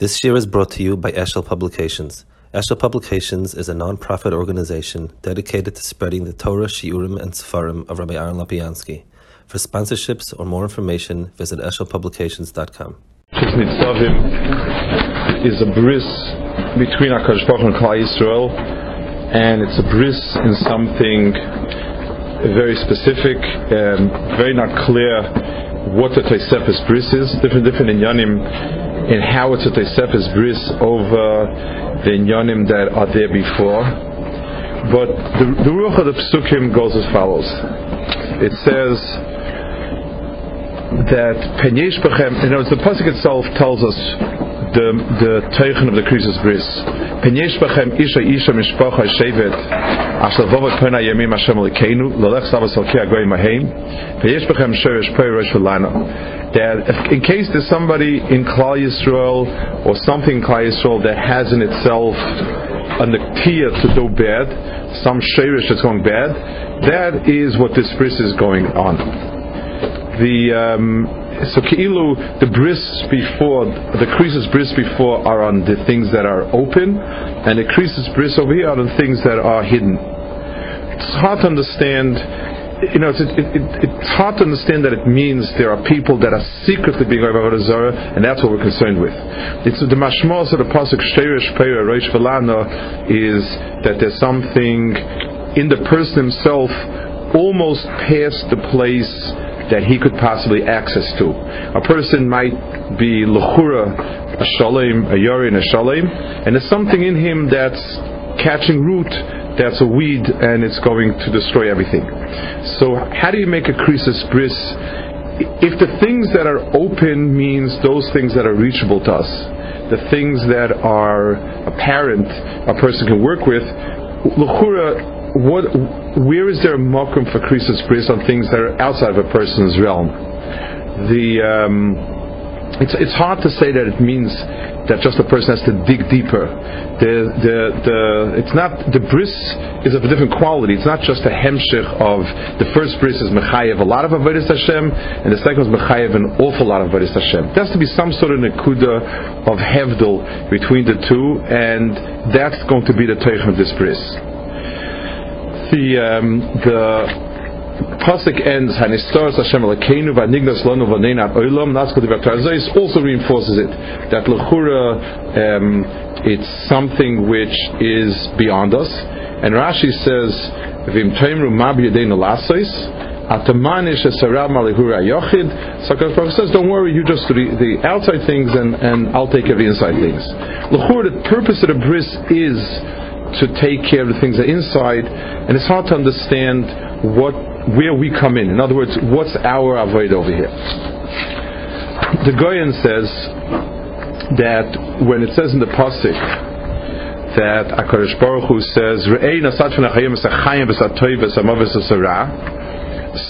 This year is brought to you by Eshel Publications. Eshel Publications is a non-profit organization dedicated to spreading the Torah, Shiurim, and Sefarim of Rabbi Aaron Lopiansky. For sponsorships or more information, visit eshelpublications.com. Is a bris between Akash Baruch and Klal Yisrael, and it's a bris in something very specific, and very not clear what the Tosefes bris is. Different, different in Yanim in how it's a Tosefes bris over the Inyanim that are there before. But the, the Ruach of the Psukim goes as follows. It says that Penyesh Bechem, you know, the Pasuk itself tells us the the teichen of the Krisis bris. Penyesh Bechem Isha Isha Mishpacha Shevet Penyesh Bechem Sheresh Pei Rosh V'Lana that in case there's somebody in Klal Yisrael or something in Klal Yisrael that has in itself a naktiya to do bad, some shirish that's going bad, that is what this bris is going on. The um, so keilu the bris before the creases bris before are on the things that are open, and the creases bris over here are on the things that are hidden. It's hard to understand you know, it's, it, it, it's hard to understand that it means there are people that are secretly being Avodah Zarah, and that's what we're concerned with. It's the mashmos of the pasuk Shteirish Peir Reish Velana is that there's something in the person himself almost past the place that he could possibly access to. A person might be lechura a shalem, a yorin, a shalem, and there's something in him that's catching root that's a weed and it's going to destroy everything. So how do you make a krisis bris? If the things that are open means those things that are reachable to us, the things that are apparent a person can work with, luchura, what, where is there a mokum for krisis bris on things that are outside of a person's realm? The um, it's it's hard to say that it means that just a person has to dig deeper. The, the, the, it's not, the bris is of a different quality. It's not just a hemshich of, the first bris is mechayev a lot of avodas Hashem, and the second is mechayev an awful lot of avodas Hashem. There has to be some sort of nekuda of hevdel between the two, and that's going to be the teich of this bris. The, um, the, Pasuk ends Hanistoros Hashem Elokeinu Vanignas Lonu Vaneinat Olam. The Tarzois also reinforces it that Lechura um, it's something which is beyond us. And Rashi says Vim Taimru Mab Yedeinu Lasois. Atamanish Esarav Malihura Yochid. Sakash Baruch says, Don't worry, you just do the, outside things and, and I'll take care of the inside things. Lechura, the purpose of the bris is to take care of the things that are inside, and it's hard to understand what where we come in. In other words, what's our avoid over here? The Goyen says that when it says in the pasuk that Akadosh Baruch Hu says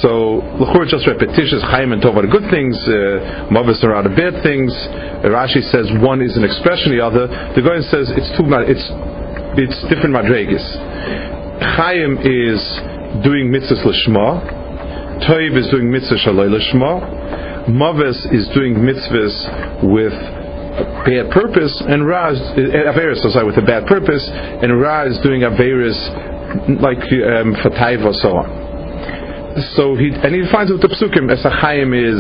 so Lachur just repetitious Chaim and Tov are the good things, uh, Mavis are the bad things. Rashi says one is an expression, the other. The Goyen says it's two it's it's different madregas. Chaim is doing mitzvahs lishma. Toiv is doing mitzvah shaloi lishma. Mavis is doing mitzvahs with bad purpose, and Ra is uh, Averis, sorry, with a bad purpose, and Ra is doing Averis like um, taiva so on so he and he finds out the psukim as a chaim is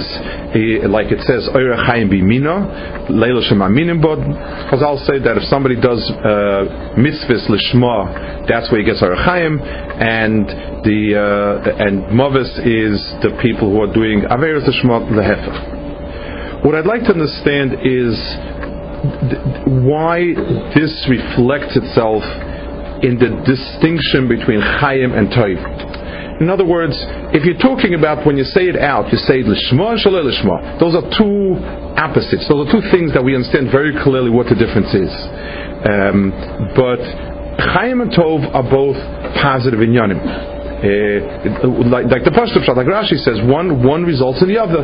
he, like it says oira chaim bimina leila shemaminim bod. Chazal say that if somebody does uh, mitzvahs lishma that's where he gets oira chaim and the uh, and mavis is the people who are doing averis lishma lehefer what I'd like to understand is why this reflects itself in the distinction between chaim and toiv in other words, if you're talking about when you say it out, you say lishma and shalei lishma. Those are two opposites. Those are two things that we understand very clearly what the difference is. Um, but Chaim and Tov are both positive in Yanim. Uh, like, like the Pashtup like Rashi says, one one results in the other.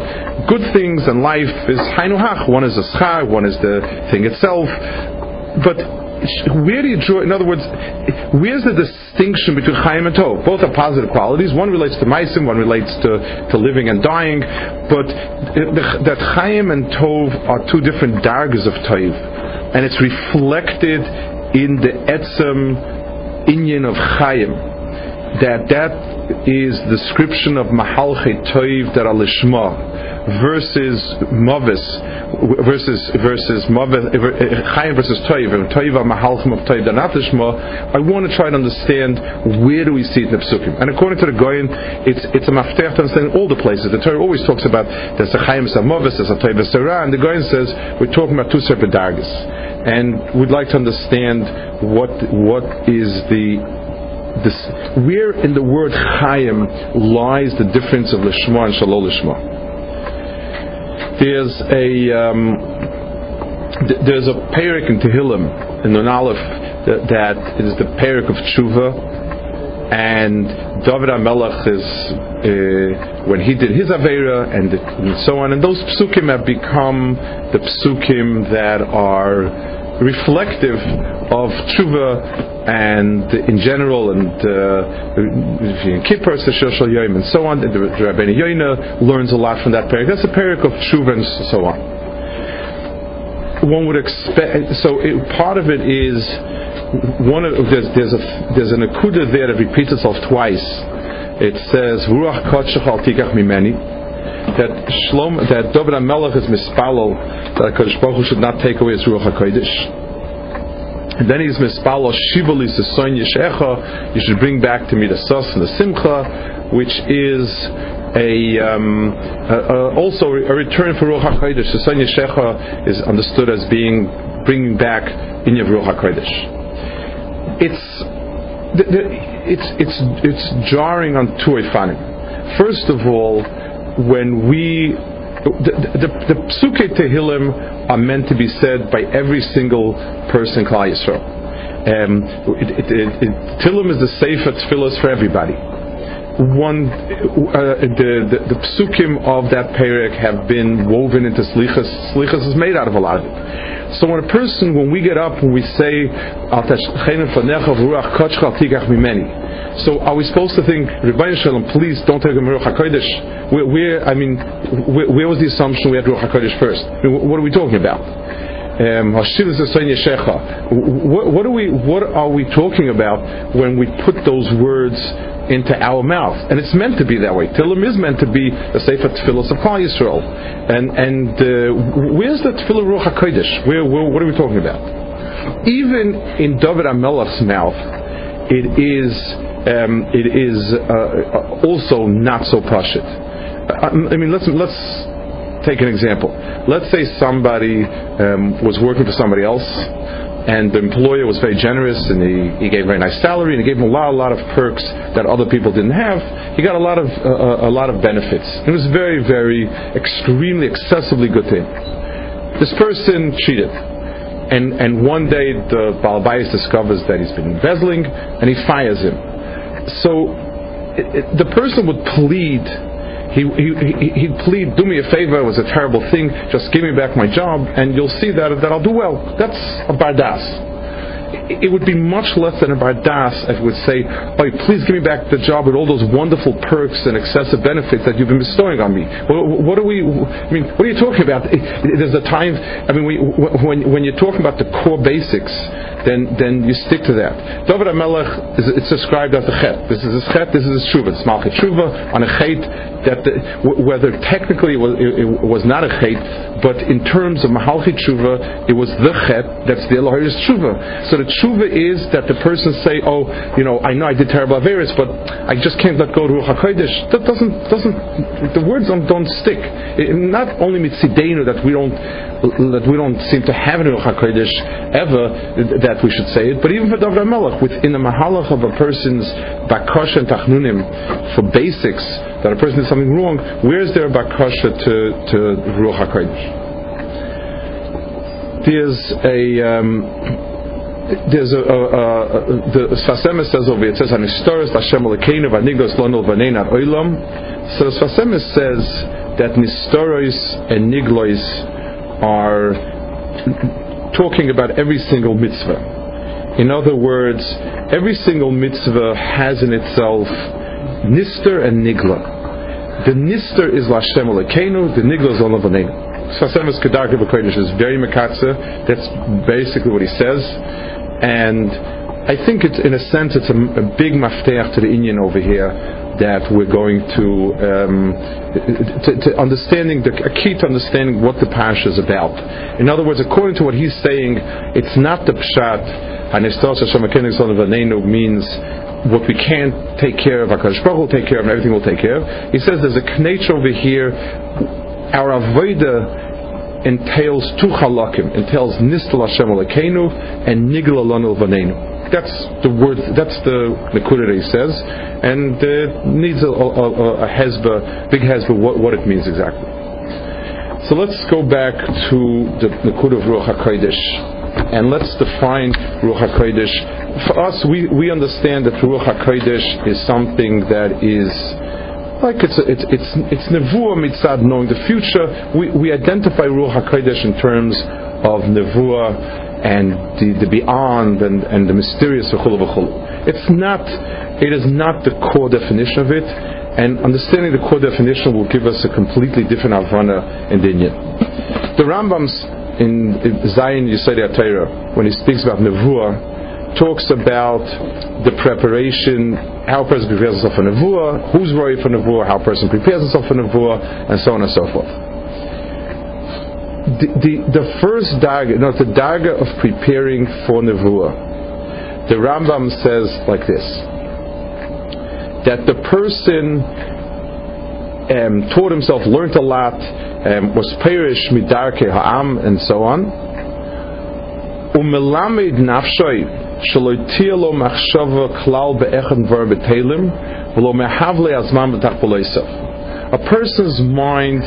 Good things in life is Hainuhach. One is a schar, one is the thing itself. But where do you draw? In other words, where's the distinction between Chaim and Tov? Both are positive qualities. One relates to Maisim, one relates to, to living and dying. But that Chaim and Tov are two different dargas of Tov. and it's reflected in the etzem inyan of Chaim, that that is the description of Mahalche Toiv that Alishma versus Mavis versus versus Mavis eh, eh, Chaim versus Toiv and Toiv of Toiv Danatishma. I want to try to understand where do we see it in the Psukim. And according to the Goyen, it's it's a maftech to understand all the places. The Torah always talks about there's a Chaim, a Mavis, there's a Toiv, there's and the Goyen says we're talking about two separate dargis. And we'd like to understand what what is the this, where in the word Chaim lies the difference of Lishma and Shalol Lishma? There's a um, th- there's a parak in Tehillim in Nun Aleph that, that is the parak of Tshuva, and David Amelech is uh, when he did his avera and, and so on, and those psukim have become the psukim that are reflective of tshuva and in general and uh, Kippur, Yom, and so on. The, Rabbeinu Yoina learns a lot from that parak. That's a parak of tshuva and so on. One would expect. So it, part of it is one of there's there's a there's an akuda there that repeats itself twice. It says Ruach al tikach mimeni that Shlom, that David HaMelech is mispalel that Hakadosh Baruch Hu should not take away his ruach hakodesh. And then he's mispalel shivali seson yeshecha. You should bring back to me the sos and the simcha, which is a, um, a, a also a return for ruach hakodesh. Seson yeshecha is understood as being bringing back in your ruach hakodesh. It's it's it's it's jarring on two ifanim. First of all, when we the, the, the Psuke Tehillim are meant to be said by every single person Klal Yisrael. Um, it, it, it, Tehillim is the Sefer Tefillos for everybody. One, uh, the, the, the psukim of that perek have been woven into slichas. Slichas is made out of a lot of it. So when a person, when we get up, when we say, so are we supposed to think, Rebbeinu Shalom, please don't take a Ruach HaKodesh? Where, where, I mean, where, where, was the assumption we had Ruach HaKodesh first? I mean, what are we talking about? Um, what, what, are we what are we talking about when we put those words into our mouth? And it's meant to be that way. Tillim is meant to be the Sefer Tefillah of Klal Yisrael. And and uh, where's the Tefillah Ruach Hakodesh? Where, where, what are we talking about? Even in David Amelech's mouth, it is um, it is uh, also not so pashit. I, I mean, let's let's take an example. Let's say somebody um, was working for somebody else, and the employer was very generous, and he, he gave a very nice salary, and he gave him a lot, a lot of perks that other people didn't have. He got a lot of uh, a lot of benefits. It was very, very, extremely, excessively good to him. This person cheated. And, and one day the Balabais discovers that he's been embezzling and he fires him so it, it, the person would plead. He, he, he'd plead, do me a favor, it was a terrible thing, just give me back my job, and you'll see that, that I'll do well. That's a bardas it would be much less than a bardas if it would say, "Oh, please give me back the job with all those wonderful perks and excessive benefits that you've been bestowing on me." What, are we? I mean, what are you talking about? There's a time. I mean, when when you're talking about the core basics, then then you stick to that. David Amelech is it's described as a chet. This is a chet. This is a tshuva. It's malchet tshuva on a chet that the, whether technically it was, it, it was not a chet, but in terms of mahalchit tshuva, it was the chet that's the Elohim tshuva. So the tshuva is that the person say, oh, you know, I know I did terrible averis, but I just can't let go to Ruach HaKodesh. That doesn't, doesn't, the words don't, don't stick. It, not only mitzidenu that we don't, that we don't seem to have in Ruach HaKodesh ever, that we should say it, but even for David Melech, within the mahalach of a person's bakosh and tachnunim, for basics, that a person did something wrong, where is there a bakasha to, to Ruach HaKodesh? There's a, um, there's a, a, a, the Sfasemis says over it says Anistoris Hashem Elokeinu Vanigos Lonol Vaneinat Oilam. So Sfasemis says that Nistoros and Niglois are talking about every single mitzvah. In other words, every single mitzvah has in itself Nister and Nigla. The Nister is Lashem Elokeinu, the Nigla is Lonol Vaneinat. Sfasemis Kedarka B'Kodesh is very Mekatze. That's basically what he says. And I think it's, in a sense, it's a, a big mafteach to the Indian over here that we're going to, um, to, to understanding, the, a key to understanding what the parish is about. In other words, according to what he's saying, it's not the pshat, Hanestos Hashem means what we can't take care of, HaKadosh Baruch will take care of, and everything will take care of. He says there's a nature over here, our avodah entails two halakim, entails nistal Hashem Elokeinu and nigla vanenu. That's the word. That's the he says, and uh, needs a, a, a, hezba, big hezba, what, what it means exactly. So let's go back to the nekuda of Ruach Hakodesh, and let's define Ruach Hakodesh for us, we, we understand that Ruach HaKodesh is something that is like it's it's it's it's nevuah mitzad knowing the future. We we identify Ruach Hakodesh in terms of nevuah and the, the beyond and, and the mysterious. It's not it is not the core definition of it, and understanding the core definition will give us a completely different avana in the The Rambam's in, in Zion Yisrael Torah when he speaks about nevuah talks about the preparation, how a person prepares himself for Nevuah, who's worried for Nevuah, how a person prepares himself for Nevuah, and so on and so forth. The, the, the first daga, not the daga of preparing for Nevuah, the Rambam says like this that the person um, taught himself, learned a lot, um, was perish midarke ha'am, and so on. Umelamed nafshoy a person's mind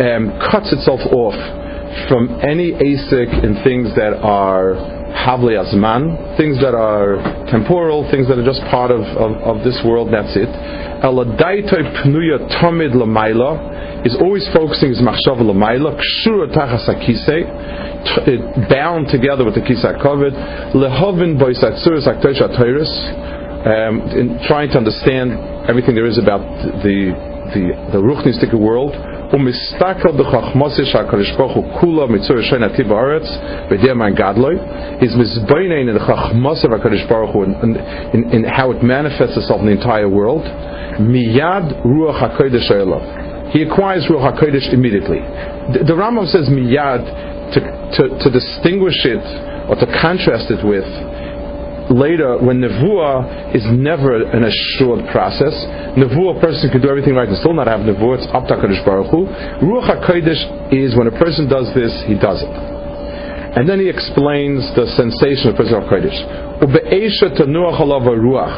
um, cuts itself off from any asik in things that are havle azman, things that are temporal, things that are just part of, of, of this world, that's it. pnuya tamid is always focusing his machshava l'mayla, kshura tachas bound together with the kisa kovid, lehovin boisatsuris aktosh atoiris, um, in trying to understand everything there is about the the the ruchnistic world. ומיסתכל בחכמוסי שהקדוש ברוך הוא כולו מצור שן עתיב בארץ בידי man גדלוי is misbeinen in the chachmos of HaKadosh Baruch Hu in, in, in how it manifests itself in the entire world miyad ruach HaKodesh Elof he acquires Ruach HaKodesh immediately. The, the Rambam says miyad to, to, to distinguish it or to contrast it with later when nevuah is never an assured process. Nevuah, a person can do everything right and still not have nevuah. It's up to HaKadosh Baruch Hu. Ruach HaKodesh is when a person does this, he does it. And then he explains the sensation of the person of Kodesh. Ruach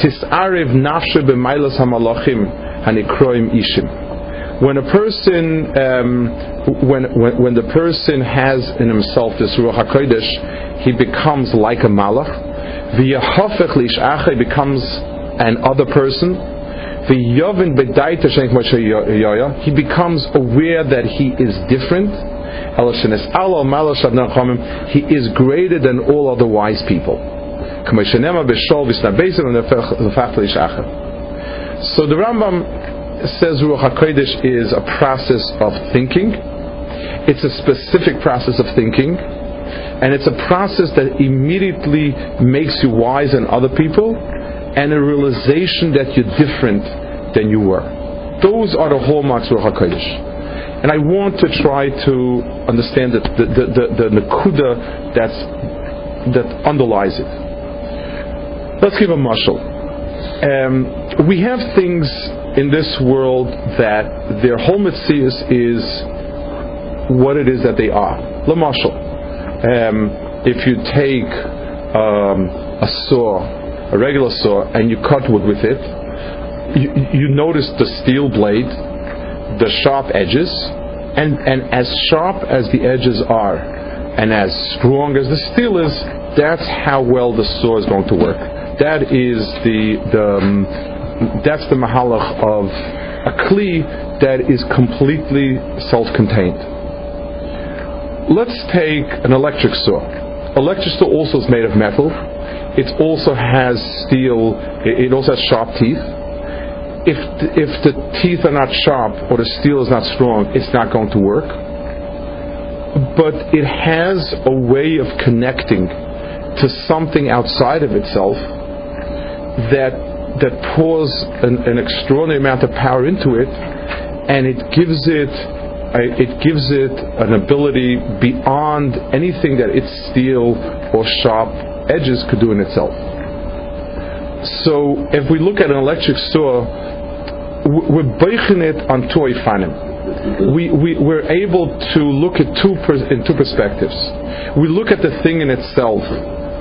tis'ariv nafshe b'mailas hamalachim hanikroim ishim when a person, um, when, when, when the person has in himself this Ruach HaKodesh, he becomes like a Malach. V'yahofech lish'achai becomes an other person. V'yovin bedaita he becomes aware that he is different. He is greater than all other wise people. So the Rambam says Ruach HaKodesh is a process of thinking. It's a specific process of thinking. And it's a process that immediately makes you wise than other people and a realization that you're different than you were. Those are the hallmarks of Ruach HaKodesh. And I want to try to understand the, the, the, the, the nakuda that's, that underlies it. Let's give a mashal. Um, we have things in this world that their whole mitzvah is what it is that they are. Lamashal. Um, if you take um, a saw, a regular saw, and you cut wood with it, you, you notice the steel blade, the sharp edges, and, and as sharp as the edges are, and as strong as the steel is, that's how well the saw is going to work. That is the, the um, that's the mahalach of a kli that is completely self-contained. Let's take an electric saw. Electric saw also is made of metal. It also has steel. It also has sharp teeth. if if the teeth are not sharp or the steel is not strong, it's not going to work. But it has a way of connecting to something outside of itself that that pours an, an extraordinary amount of power into it, and it gives it it gives it an ability beyond anything that its steel or sharp edges could do in itself. So if we look at an electric saw, we're breaking it on two ifanim. We, we, we're able to look at two in two perspectives. We look at the thing in itself,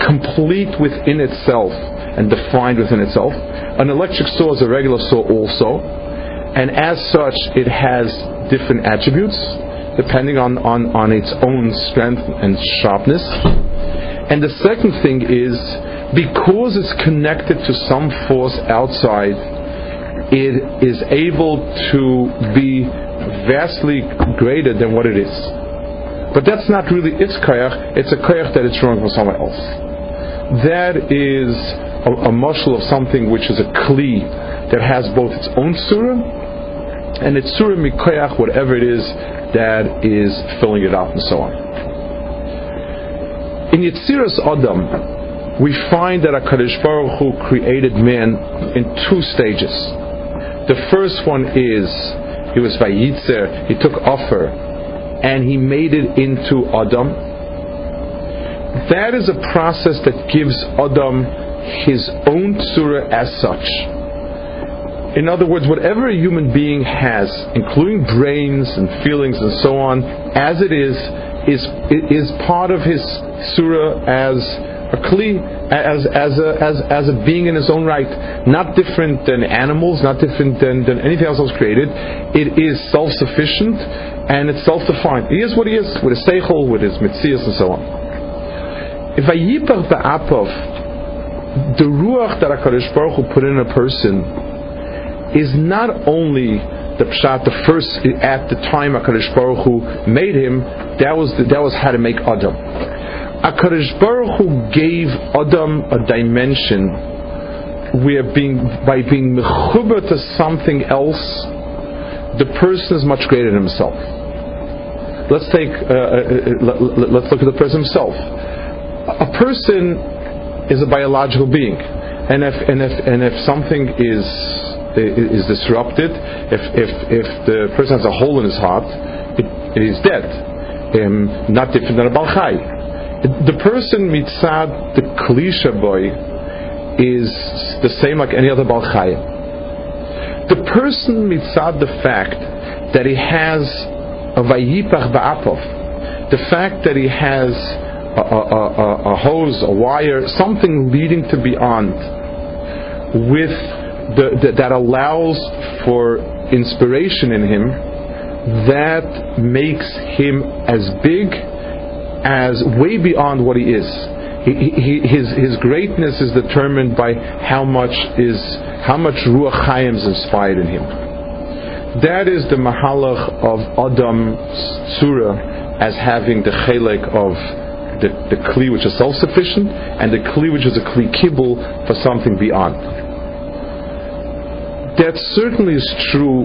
complete within itself and defined within itself. An electric saw is a regular saw also, and as such, it has different attributes depending on, on, on its own strength and sharpness. And the second thing is because it's connected to some force outside, it is able to be vastly greater than what it is. But that's not really its koyach, it's a koyach that it's drawing from somewhere else. That is a, a of something which is a kli that has both its own surah and its surah mikoyach, whatever it is that is filling it up and so on. In Yitziras Adam, we find that HaKadosh Baruch Hu created man in two stages. The first one is he was Vayitzer, he took offer, and he made it into Adam. That is a process that gives Adam his own surah as such. In other words, whatever a human being has, including brains and feelings and so on, as it is, is, is part of his surah as a kli as, as, a, as, as a being in his own right, not different than animals, not different than, than anything else was created. It is self-sufficient and it's self-defined. He is what he is, with his seichel, with his mitzias and so on. If I yipach ba'apov, the ruach that HaKadosh Baruch Hu put in a person is not only the pshat, the first at the time HaKadosh Baruch Hu made him, that was the, that was how to make Adam. HaKadosh Baruch Hu gave Adam a dimension where being, by being mechuber to something else, the person is much greater than himself. Let's take, uh, uh, let's look at the person himself. A person is a biological being, and if and if and if something is is disrupted, if if if the person has a hole in his heart, it, it is dead. Um, not different than a balchai the person mitzad the klisha boy is the same like any other balchaya. The person mitzad the fact that he has a vayipach ba'apov, the fact that he has a, a, a, hose, a wire, something leading to beyond, with the, the, that allows for inspiration in him, that makes him as big as way beyond what he is. He, he, his, his greatness is determined by how much is how much ruach chayim is inspired in him. That is the mahalach of Adam Surah as having the chelek of the, the kli which is self-sufficient and the kli which is a kli kibble for something beyond. That certainly is true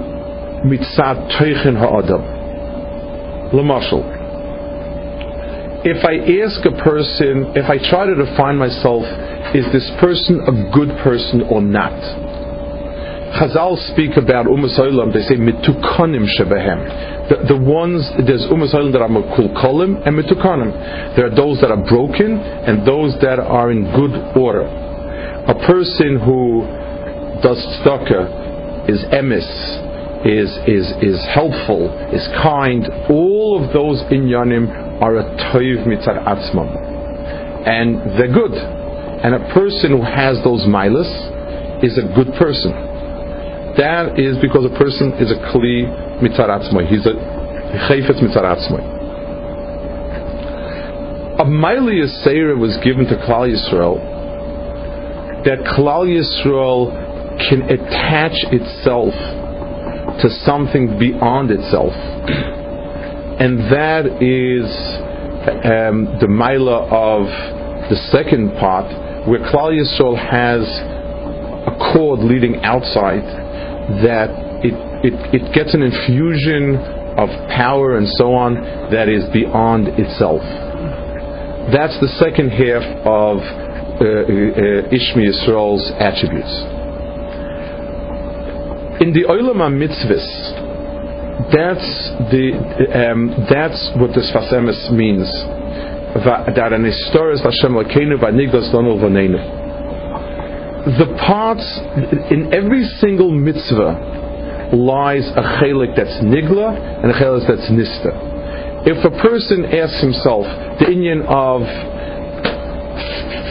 mitzat teichen ha'adam. Lamashal if I ask a person, if I try to define myself, is this person a good person or not? Chazal speak about Umas they say mitukanim shebehem. The, the ones, there's Umas that are kulkolim and mitukanim. There are those that are broken and those that are in good order. A person who does tzedakah is emis, is, is, is helpful, is kind, all of those inyanim are a toiv mitzad atzmam. And they're good. And a person who has those milas is a good person. That is because a person is a kli mitzad atzmai. He's a chayfetz mitzad atzmai. A mili Yisrael was given to Klal Yisrael that Klal Yisrael can attach itself to something beyond itself and that is um, the Mila of the second part, where Klal Yisrael has a cord leading outside, that it, it, it gets an infusion of power and so on that is beyond itself. That's the second half of uh, uh, Ishmi Yisrael's attributes. In the Olam HaMitzvahs, that's the um, that's what the Sfasemis means. That an Hashem Lakeinu v'nigdos lonu v'neinu. The parts in every single mitzvah lies a chelik that's nigla and a chelik that's nista. If a person asks himself the Indian of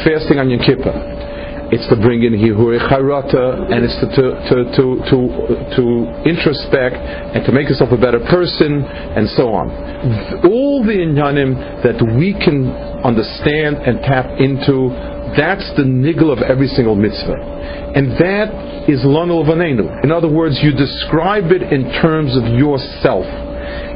fasting on Yom Kippur, it's to bring in Hihuri Charata, and it's to, to, to, to, to, to introspect and to make yourself a better person, and so on. All the inyanim that we can understand and tap into, that's the niggle of every single mitzvah. And that is Lanu Vanenu. In other words, you describe it in terms of yourself.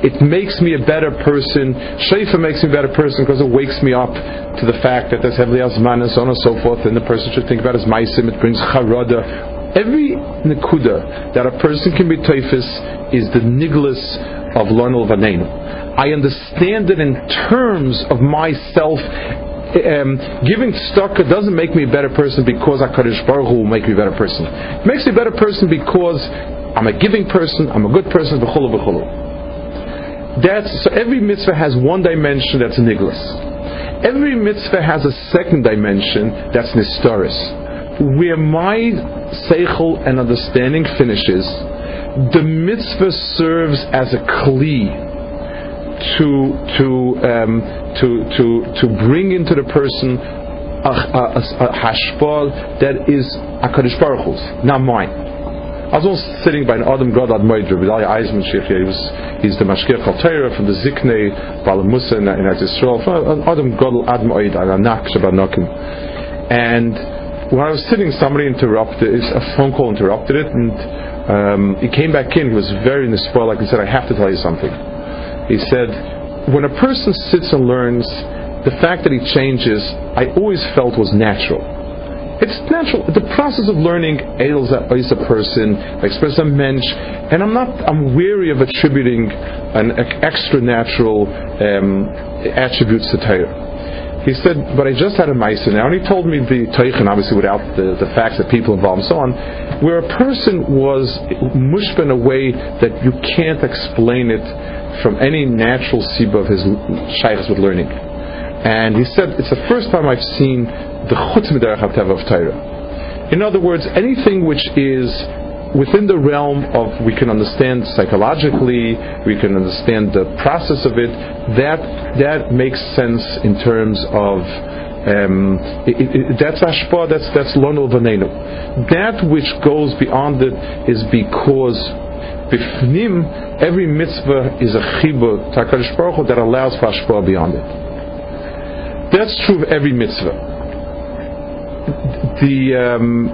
It makes me a better person. Shaifa makes me a better person because it wakes me up to the fact that there's heavily azman and so on and so forth, and the person should think about his maisim. It brings charada. Every nikuda that a person can be typhus is the niglis of lonel vanenu. I understand it in terms of myself um, giving tzedakah doesn't make me a better person because HaKadosh Baruch Hu will make me a better person. It makes me a better person because I'm a giving person, I'm a good person, v'chulu. That's, so every mitzvah has one dimension that's niglas. Every mitzvah has a second dimension that's nistoris. Where my seichel and understanding finishes, the mitzvah serves as a kli to to um, to to to bring into the person a, a, a, hashpal that is a Kadosh Baruch Hu's, not mine. I was also sitting by an Adam Gadad Moidr, Bidali Eisman Sheikh, he was, he's the Mashkir Chaltera from the Zikne, Bala Musa in Eretz Yisrael, An Adam Gadol Ad Moid, Anak Shabanokim. And when I was sitting, somebody interrupted, a phone call interrupted it, and um, he came back in, he was very in the spoil, like he said, I have to tell you something. He said, when a person sits and learns, the fact that he changes, I always felt was natural it's natural. The process of learning ails a, is a person, express a mensch, and I'm not. I'm weary of attributing an extra natural um, attributes to Torah. He said, but I just had a Maisa now, and he told me the Teichen, obviously without the, the facts that people involved and so on, where a person was mushba in a way that you can't explain it from any natural siba of his shaykhs with learning. And he said, it's the first time I've seen the chutz midarach of Torah. In other words, anything which is within the realm of we can understand psychologically, we can understand the process of it. That that makes sense in terms of um, it, it, that's ashpa. That's that's lono vanenu. That which goes beyond it is because bifnim every mitzvah is a chibur takarish baruch that allows for ashpa beyond it. That's true of every mitzvah the um,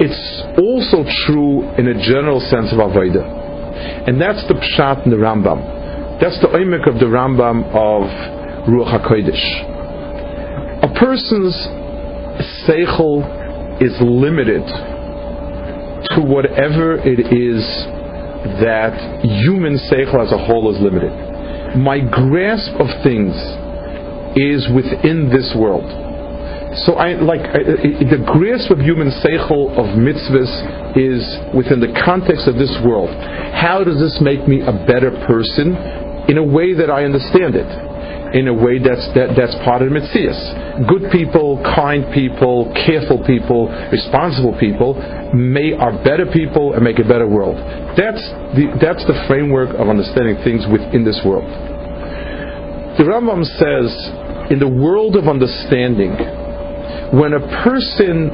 it's also true in a general sense of Avodah. And that's the Pshat in the Rambam. That's the oimik of the Rambam of Ruach HaKodesh. A person's seichel is limited to whatever it is that human seichel as a whole is limited. My grasp of things is within this world. So I like I, the grasp of human seichel of mitzvahs is within the context of this world. How does this make me a better person in a way that I understand it? In a way that's that, that's part of mitzvahs. Good people, kind people, careful people, responsible people may are better people and make a better world. That's the that's the framework of understanding things within this world. The Rambam says, in the world of understanding, when a person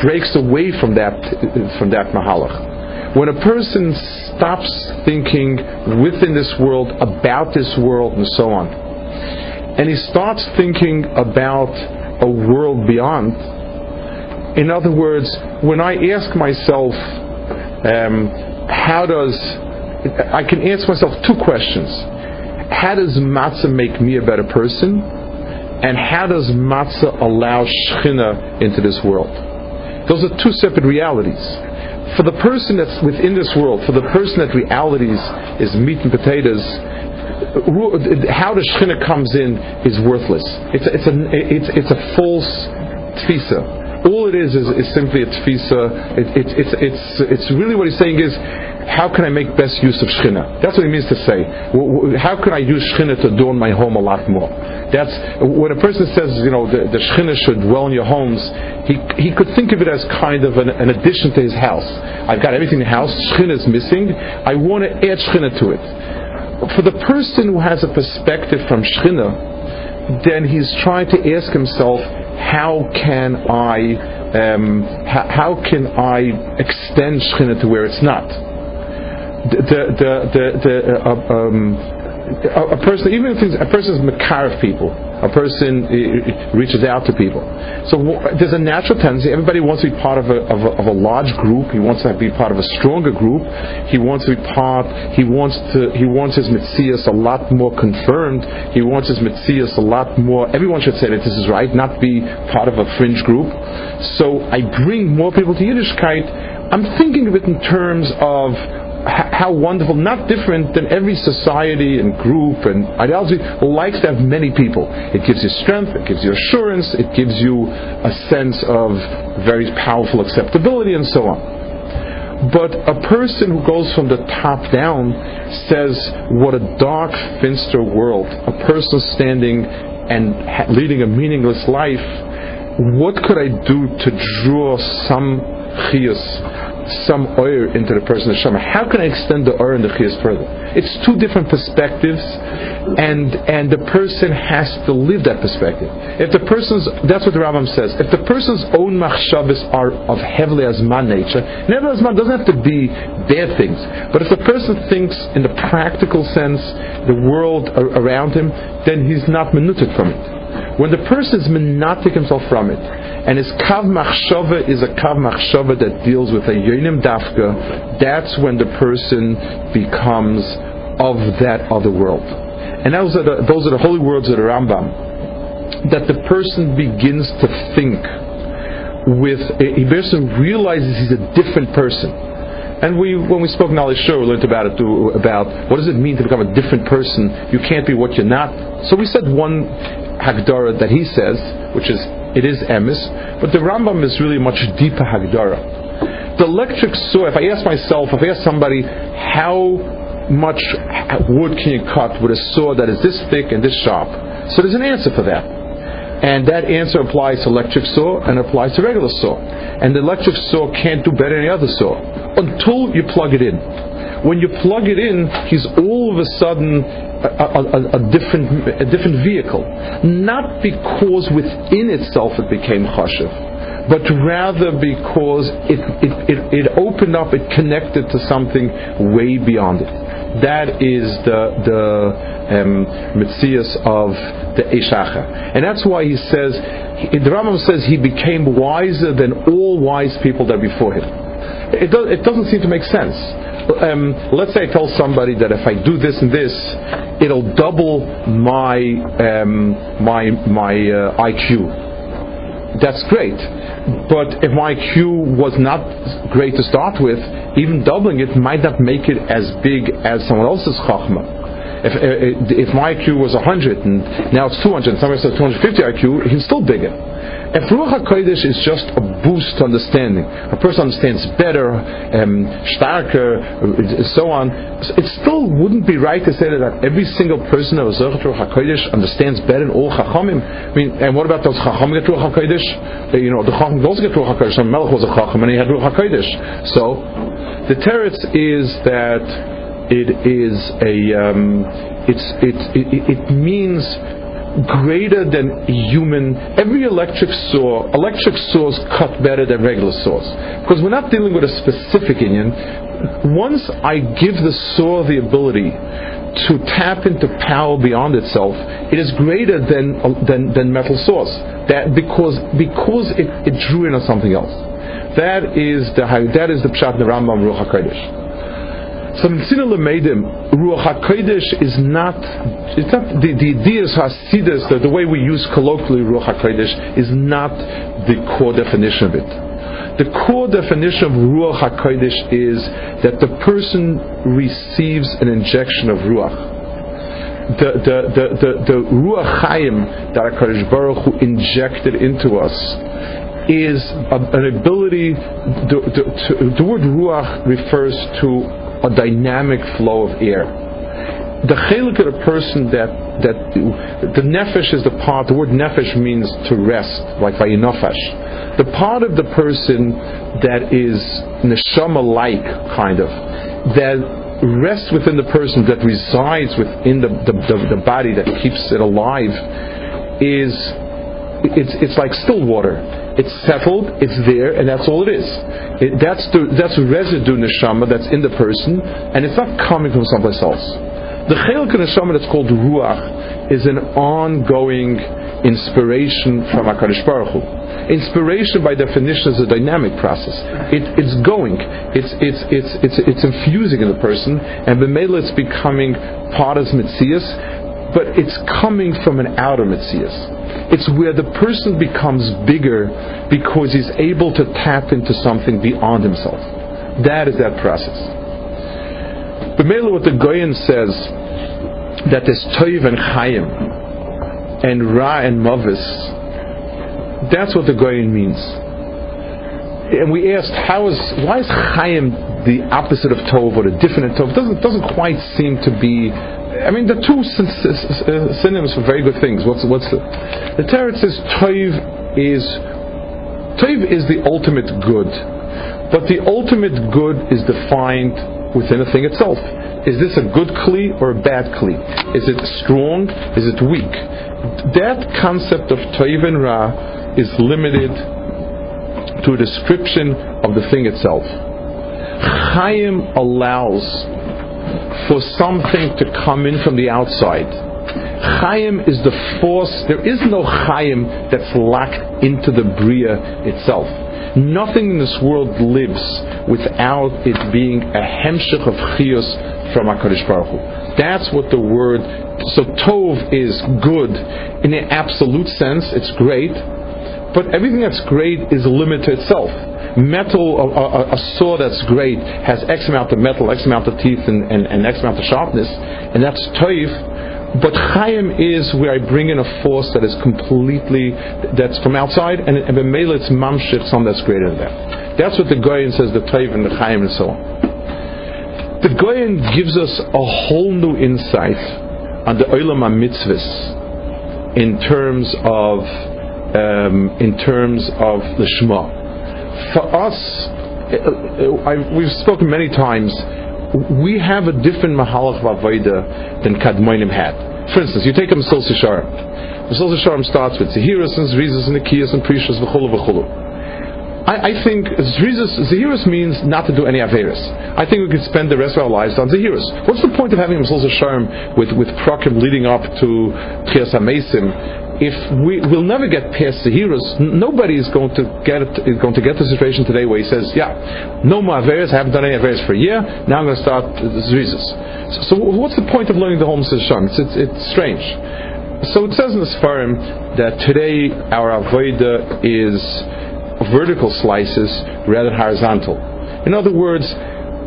breaks away from that from that mahalach, when a person stops thinking within this world about this world and so on, and he starts thinking about a world beyond. In other words, when I ask myself, um, how does I can ask myself two questions: How does matzah make me a better person? and how does matzah allow Shechina into this world? Those are two separate realities. For the person that's within this world, for the person that realities is meat and potatoes, how the Shekhinah comes in is worthless. It's, it's, a, it's, it's a false tfisa. All it is is, is simply a tfisa. It, it, it's, it's, it's really what he's saying is, how can I make best use of Shekhinah? That's what he means to say. How can I use Shekhinah to adorn my home a lot more? That's when a person says, you know, the, the Shekhinah should dwell in your homes. He, he could think of it as kind of an, an addition to his house. I've got everything in the house. Shekhinah is missing. I want to add Shekhinah to it. For the person who has a perspective from Shekhinah, then he's trying to ask himself, how can I, um, how, how can I extend Shekhinah to where it's not? The the the, the uh, um, a, person, even if a person is makar of people, a person uh, reaches out to people. So there's a natural tendency. Everybody wants to be part of a, of a, of a large group. He wants to be part of a stronger group. He wants to be part. He wants to. He wants his mitzias a lot more confirmed. He wants his mitzias a lot more. Everyone should say that this is right, not be part of a fringe group. So I bring more people to Yiddishkeit. I'm thinking of it in terms of how wonderful, not different than every society and group and ideology likes to have many people. It gives you strength, it gives you assurance, it gives you a sense of very powerful acceptability and so on. But a person who goes from the top down says, What a dark, finster world. A person standing and leading a meaningless life. What could I do to draw some chias, some oil into the person of Shema. How can I extend the oil and the chiyas further? It's two different perspectives, and and the person has to live that perspective. If the person's that's what the Rambam says. If the person's own machshavas are of heavily asman nature, never asman doesn't have to be bad things. But if the person thinks in the practical sense the world around him, then he's not minuted from it. When the person is menatic himself from it, and his kav machshava is a kav machshava that deals with a yonim dafka, that's when the person becomes of that other world. And those are the, those are the holy words of the Rambam, that the person begins to think with, a person realizes he's a different person. And we, when we spoke in Ali Show, we learned about it too, about what does it mean to become a different person. You can't be what you're not. So we said one Hagdara that he says, which is it is emes, but the Rambam is really much deeper Hagdara. The electric saw, if I ask myself, if I ask somebody, how much wood can you cut with a saw that is this thick and this sharp? So there's an answer for that. And that answer applies to electric saw and applies to regular saw. And the electric saw can't do better than the other saw until you plug it in. When you plug it in, he's all of a sudden a, a, different, a different vehicle. Not because within itself it became chashiv, but rather because it, it, it, it, opened up, it connected to something way beyond it. That is the, the um, of the Eshacha. And that's why he says, the Rambam says he became wiser than all wise people that before him. It, does, it doesn't seem to make sense um, let's say I tell somebody that if I do this and this, it'll double my um, my my uh, IQ. That's great, but if my IQ was not great to start with, even doubling it might not make it as big as someone else's chachma. If, uh, if my IQ was 100 and now it's 200, and somebody says 250 IQ, he's still bigger. If Ruach HaKodesh is just a boost to understanding, a person understands better, um, starker, uh, so on, it still wouldn't be right to say that every single person of Ruach HaKodesh understands better than all Chachamim. I mean, and what about those Chachamim get Ruach HaKodesh? Uh, you know, the Chacham also get Ruach HaKodesh. So Melech was a Chacham and he had Ruach HaKodesh. So, the teretz is that it is a, um, it's, it, it, it means greater than human. Every electric saw, electric saws cut better than regular saws. Because we're not dealing with a specific Inyan. Once I give the saw the ability to tap into power beyond itself, it is greater than, than, than metal saws. That because, because it, it drew in on something else. That is the, that is the Pshat the Rambam Ruach HaKodesh. So Mitzina Lemedim, Ruach HaKodesh is not, it's not, the, the idea is Hasidus, the, the way we use colloquially Ruach HaKodesh, is not the core definition of it. The core definition of Ruach HaKodesh is that the person receives an injection of Ruach. The, the, the, the, the Ruach Chaim that HaKadosh Baruch Hu injected into us is a, an ability, the, the, the word Ruach refers to a dynamic flow of air the chelik of the person that that the nefesh is the part. The word nefesh means to rest, like vayinofash. The part of the person that is neshama like, kind of, that rests within the person, that resides within the, the, the, the body, that keeps it alive, is it's it's like still water. It's settled, it's there, and that's all it is. It, that's the that's residue neshama that's in the person, and it's not coming from someplace else. The Chelik Neshama that's called Ruach is an ongoing inspiration from HaKadosh Baruch Hu. Inspiration, by definition, is a dynamic process. It, it's going, it's, it's, it's, it's, it's infusing in the person, and B'meila it's becoming part of Mitzias, but it's coming from an outer Mitzias. It's where the person becomes bigger because he's able to tap into something beyond himself. That is that process. B'meila what the Goyen says, that there's Toiv and Chaim, and Ra and Mavis, that's what the Goyen means. And we asked, how is, why is Chaim the opposite of Tov or the different Tov? It doesn't, doesn't quite seem to be I mean, the two uh, synonyms for very good things. What's what's the? The says Toiv is Toiv is the ultimate good, but the ultimate good is defined within a thing itself. Is this a good kli or a bad kli? Is it strong? Is it weak? That concept of toiv and ra is limited to a description of the thing itself. Chaim allows for something to come in from the outside. Chaim is the force. There is no Chaim that's locked into the Bria itself. Nothing in this world lives without it being a hemshech of chiyus from HaKadosh Baruch Hu. That's what the word, so Tov is good in an absolute sense, it's great, but everything that's great is a limit to itself. Metal, a, a, a, saw that's great has X amount of metal, X amount of teeth, and, and, and X amount of sharpness, and that's Tov but Chaim is where I bring in a force that is completely, that's from outside, and, and Bemela it's Mamshich, something that's greater than that. That's what the Goyen says, the Taiv and the Chaim and so on. The Goyen gives us a whole new insight on the Olam mitzvahs in terms of um, in terms of the Shema. For us, uh, I, we've spoken many times we have a different mahalach v'avoda than Kadmoinim had. For instance, you take a Mesilas Yesharim. Mesilas Yesharim starts with Zehirus and Zrizas and Nikiyas and Prishas v'chulu v'chulu. I, I think Zehirus means not to do any Averis. I think we could spend the rest of our lives on Zehirus. What's the point of having a Mesil with, with Prokim leading up to Tchias HaMesim if we will never get past the nobody is going to get is going to get the situation today where he says, "Yeah, no more averes. I haven't done any averes for a year. Now I'm going to start zrizas." So, so, what's the point of learning the whole Sham? It's, it's, it's strange. So it says in the Sfarim that today our avodah is vertical slices rather than horizontal. In other words,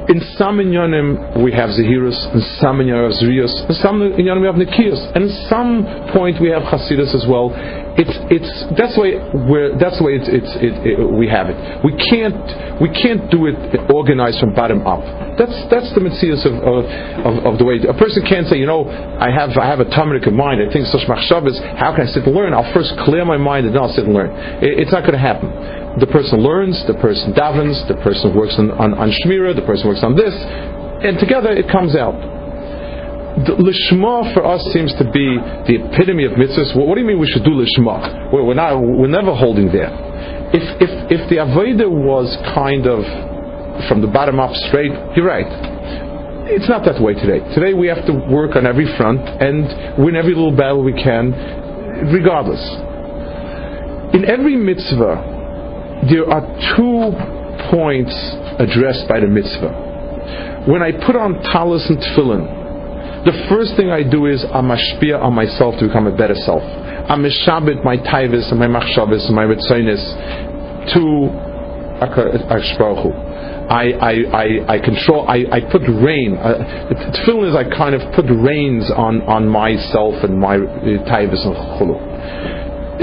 in some inyanim we have zehirus, in some inyanim we have zrius, in some inyanim we have nikiyus, and in some point we have chasidus as well. It's it's that's the way we that's the way it's, it's it, it, we have it. We can't we can't do it organized from bottom up. That's that's the mitzvahs of, of, of, the way a person can't say you know I have I have a in mind. I think such machshavas. How can I sit and learn? I'll first clear my mind and then I'll sit and learn. It, it's not going to happen the person learns, the person davens, the person works on, on, on the person works on this, and together it comes out. The lishma for us seems to be the epitome of mitzvahs. What, do you mean we should do lishma? We're, we're, not, we're never holding there. If, if, if the avodah was kind of from the bottom up straight, you're right. It's not that way today. Today we have to work on every front and win every little battle we can, regardless. In every mitzvah, there are two points addressed by the mitzvah. When I put on talis and tefillin, the first thing I do is I'm mashpia on myself to become a better self. I'm mishabit my taivis and my machshavas and my ritzonis to I, I, I, I control, I, I put rain. Uh, tefillin is I kind of put reins on, on myself and my uh, taivas and chulu.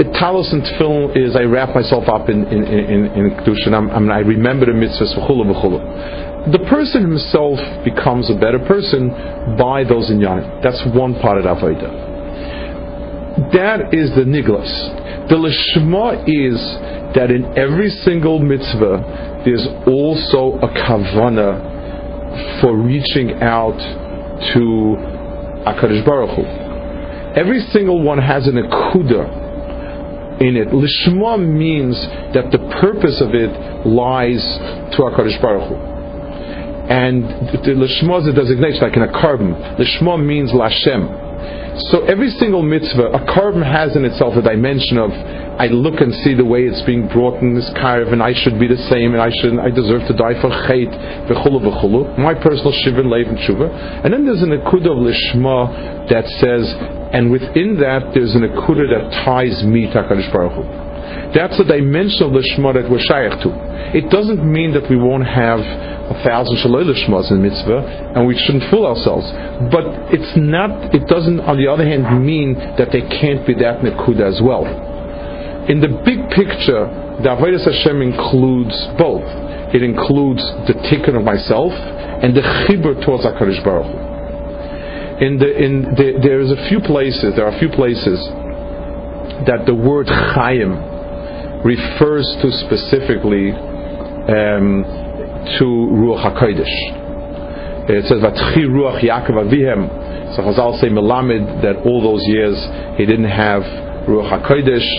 Talos and tefillin is I wrap myself up in in in, in kedusha. And I mean, I remember the mitzvahs v'chulu v'chulu. The person himself becomes a better person by those inyanim. That's one part of avodah. That is the niglas. The lishma is that in every single mitzvah there's also a kavana for reaching out to Akadosh Baruch Hu. Every single one has an akuda in it. Lishma means that the purpose of it lies to Akadosh Baruch Hu. And the lishma is a designation, like in a korban. Lishma means lashem. So every single mitzvah, a korban has in itself a dimension of I look and see the way it's being brought in this carve, and I should be the same, and I should I deserve to die for chait, v'chulu v'chulu. My personal shivin leiv and tshuva. And then there's an akudah of lishma that says, and within that there's an akudah that ties me to Hakadosh Baruch Hu. That's the dimension of lishma that we're shaykh to. It doesn't mean that we won't have a thousand shalom lishmas in mitzvah, and we shouldn't fool ourselves. But it's not. It doesn't, on the other hand, mean that there can't be that nekuda as well. In the big picture, the avodas Hashem includes both. It includes the tikkun of myself and the chibur towards Hakadosh Baruch Hu. In the in the, there is a few places. There are a few places that the word chayim refers to specifically. Um, to Ruach HaKodesh. It says, Vatchi Ruach Yaakov Avihem. So Chazal say Melamed that all those years he didn't have Ruach HaKodesh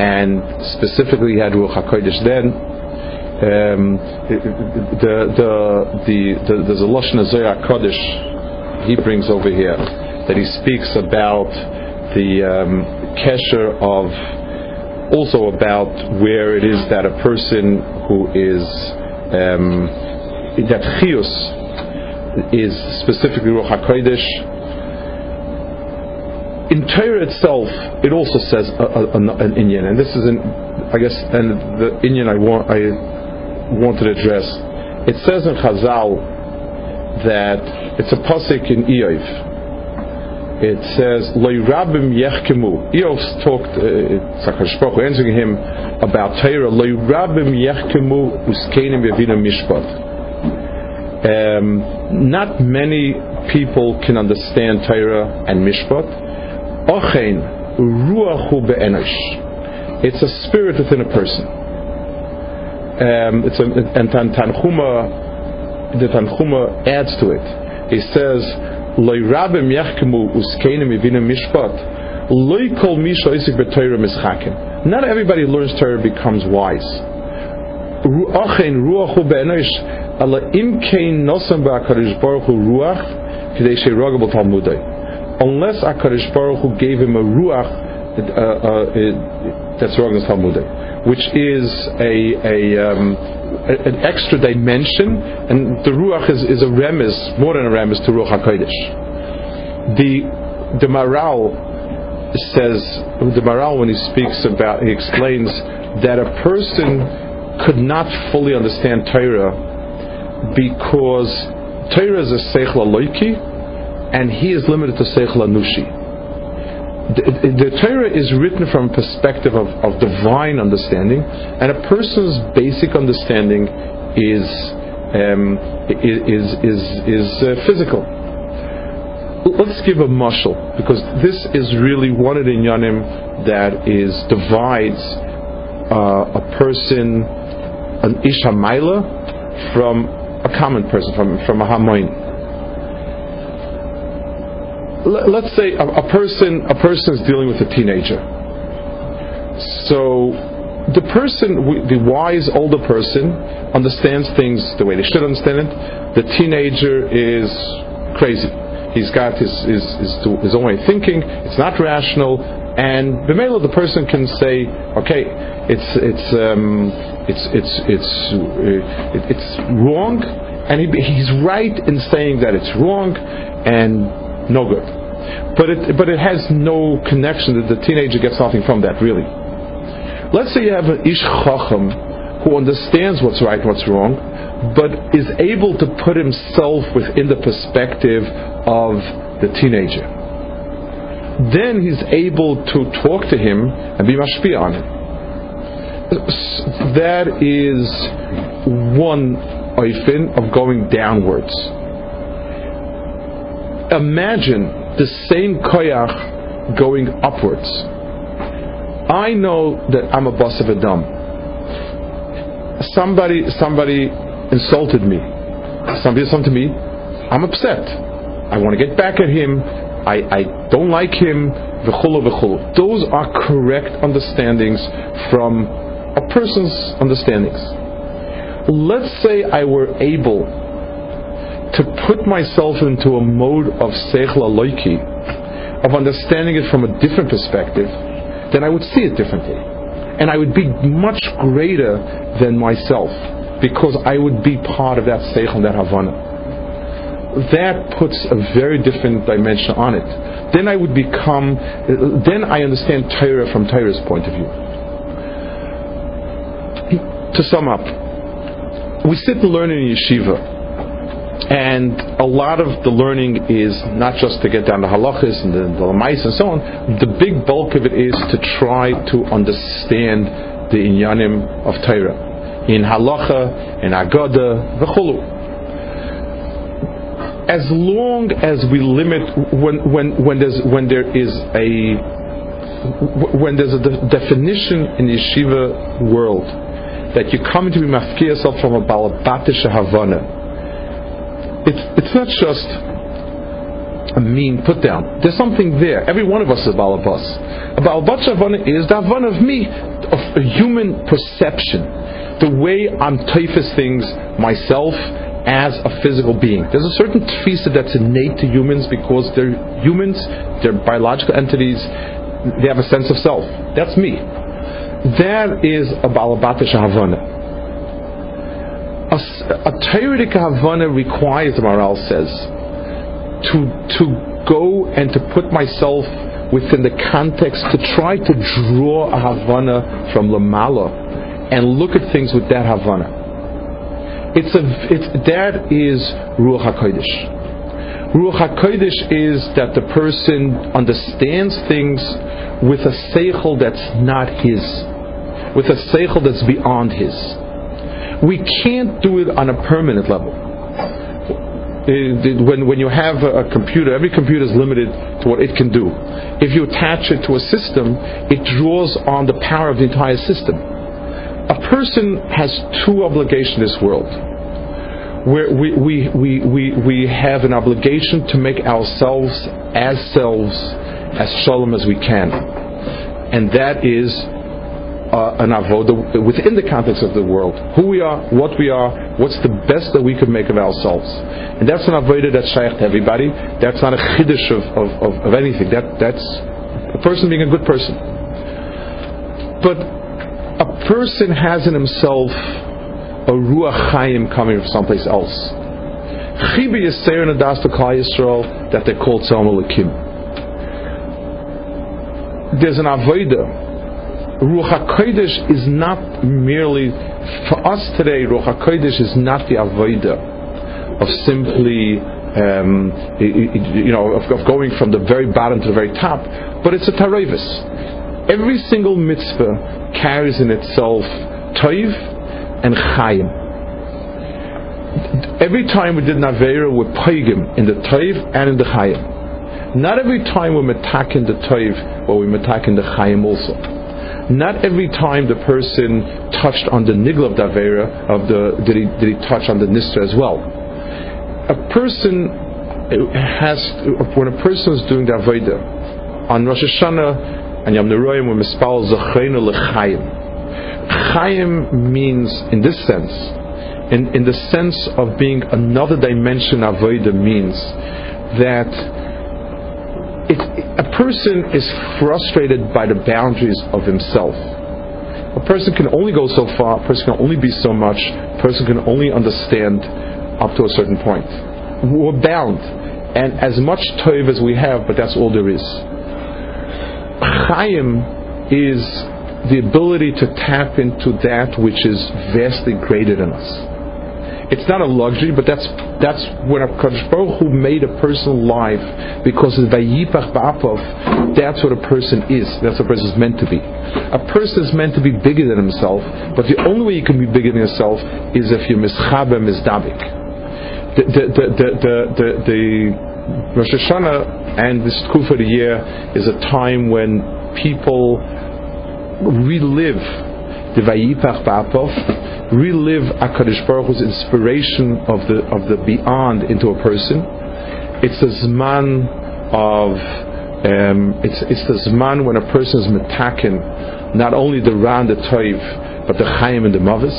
and specifically he had Ruach HaKodesh then. Um, the, the, the, the, there's a Lashon Zoya he brings over here that he speaks about the um, kesher of also about where it is that a person who is um, that chius is specifically Ruach HaKodesh. In Torah itself, it also says a, a, an Inyan, and this is an, I guess, and the Inyan I want, I wanted to address. It says in Chazal that it's a pasuk in Iyov it says Rabim Yechkemu. Eos talked, uh, answering him about Torah. Rabim Yechkemu Uskenim Yavina Mishpat. Um, not many people can understand Torah and Mishpat. Ochein Ruachu Be'enosh. It's a spirit within a person. Um, it's a, and Tanchuma, the Tanchuma adds to it. He says loy rabem yachkemu mishpat loy kol misha isik. Not everybody learns Torah becomes wise. Ruachu be'enosh ala imkein baruch hu ruach she'ragab talmudai. Unless Akadosh Baruch Hu gave him a ruach uh, uh, that's wrong in Talmudai, which is a, a um, an extra dimension, and the Ruach is, is a remes, more than a remes to Ruach HaKodesh. The, the Maharal says, the Maharal when he speaks about, he explains that a person could not fully understand Torah because Torah is a Seichel Loiki, and he is limited to Seichel Anushi the, the Torah is written from a perspective of, of divine understanding, and a person's basic understanding is um, is is is uh, physical. Let's give a mushal because this is really one of the inyanim that is divides uh, a person, an isha from a common person, from from a hamoin let's say a, a person a person is dealing with a teenager. So the person, the wise older person, understands things the way they should understand it. The teenager is crazy. He's got his his, his, his own way of thinking. It's not rational. And Bimela, the person can say, okay, it's it's um, it's it's it's uh, it's wrong, and he, he's right in saying that it's wrong, and no good. But it, but it has no connection that the teenager gets nothing from that, really. Let's say you have an Ish Chacham, who understands what's right and what's wrong, but is able to put himself within the perspective of the teenager. Then he's able to talk to him and be mashpia on him. That is one oifin of going downwards. Imagine the same koyach going upwards. I know that I'm a boss of a dumb. Somebody, somebody insulted me. Somebody something to me. I'm upset. I want to get back at him. I, I don't like him. V'chulu v'chulu. Those are correct understandings from a person's understandings. Let's say I were able to put myself into a mode of seichel aloiki, of understanding it from a different perspective, then I would see it differently. And I would be much greater than myself because I would be part of that seichel, that havana. That puts a very different dimension on it. Then I would become, then I understand Torah from Torah's point of view. To sum up, we sit and learn in yeshiva and a lot of the learning is not just to get down the halachas and the, the lamais and so on. The big bulk of it is to try to understand the inyanim of Torah in halacha, in agada, v'chulu. As long as we limit when when when there's when there is a when there's a de- definition in the yeshiva world that you come to be mafki yourself from a balabatish havana it's, it's not just a mean put down. There's something there. Every one of us is a balabas. A balabas is the avon of me, of a human perception, the way I'm typhus things myself as a physical being. There's a certain tfisa that's innate to humans because they're humans, they're biological entities, they have a sense of self. That's me. That is a balabatish havana a, Torah Havana requires, the Maharal says, to, to go and to put myself within the context to try to draw a Havana from Lamala and look at things with that Havana. It's a, it's, that is Ruach HaKodesh. Ruach HaKodesh is that the person understands things with a seichel that's not his, with a seichel that's beyond his. We can't do it on a permanent level. Eh, when, when you have a computer, every computer is limited to what it can do. If you attach it to a system, it draws on the power of the entire system. A person has two obligations in this world. We, we, we, we, we have an obligation to make ourselves as selves as shalom as we can. And that is uh, an avoda within the context of the world. Who we are, what we are, what's the best that we can make of ourselves. And that's an avoda that's shaykh to everybody. That's not a chiddush of, of, of, of, anything. That, that's a person being a good person. But a person has in himself a ruach chayim coming from someplace else. Chibi Yisrael and Adas Yisrael that they call Tzom There's an avodah Ruach HaKodesh is not merely, for us today, Ruach HaKodesh is not the Avodah of simply, um, you know, of, of, going from the very bottom to the very top, but it's a Tarevis. Every single mitzvah carries in itself Toiv and Chaim. Every time we did Navera, we're in the Toiv and in the Chaim. Not every time we're metakin the Toiv, but we're metakin the Chaim also not every time the person touched on the nigla of davera of the did he did he touch on the nisra as well. A person uh, has uh, when a person is doing the aveda on Rosh Hashanah and Yom Neroyim when mispal zachreinu lechayim. Chayim means in this sense, in, in the sense of being another dimension avodah means that it, person is frustrated by the boundaries of himself. A person can only go so far, a person can only be so much, a person can only understand up to a certain point. We're bound. And as much toiv as we have, but that's all there is. Chaim is the ability to tap into that which is vastly greater than us. It's not a luxury, but that's that's when a Baruch who made a person life because of Vayipach Ba'apov, that's what a person is. That's what a person is meant to be. A person is meant to be bigger than himself, but the only way you can be bigger than yourself is if you're mischaber mizdabik. The the the the the, the, the Rosh Hashanah and this Kufa of the year is a time when people relive the Vayipach Ba'apov, relive Akadosh Baruch Hu's inspiration of the of the beyond into a person. It's the zman of um, it's it's the zman when a person is metakin, not only the ran the toiv, but the chaim and the mavis,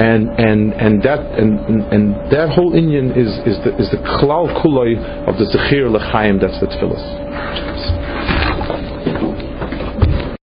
and and and that and and, that whole Indian is is the is the klal kuloi of the zechir lechaim. That's the tefillas.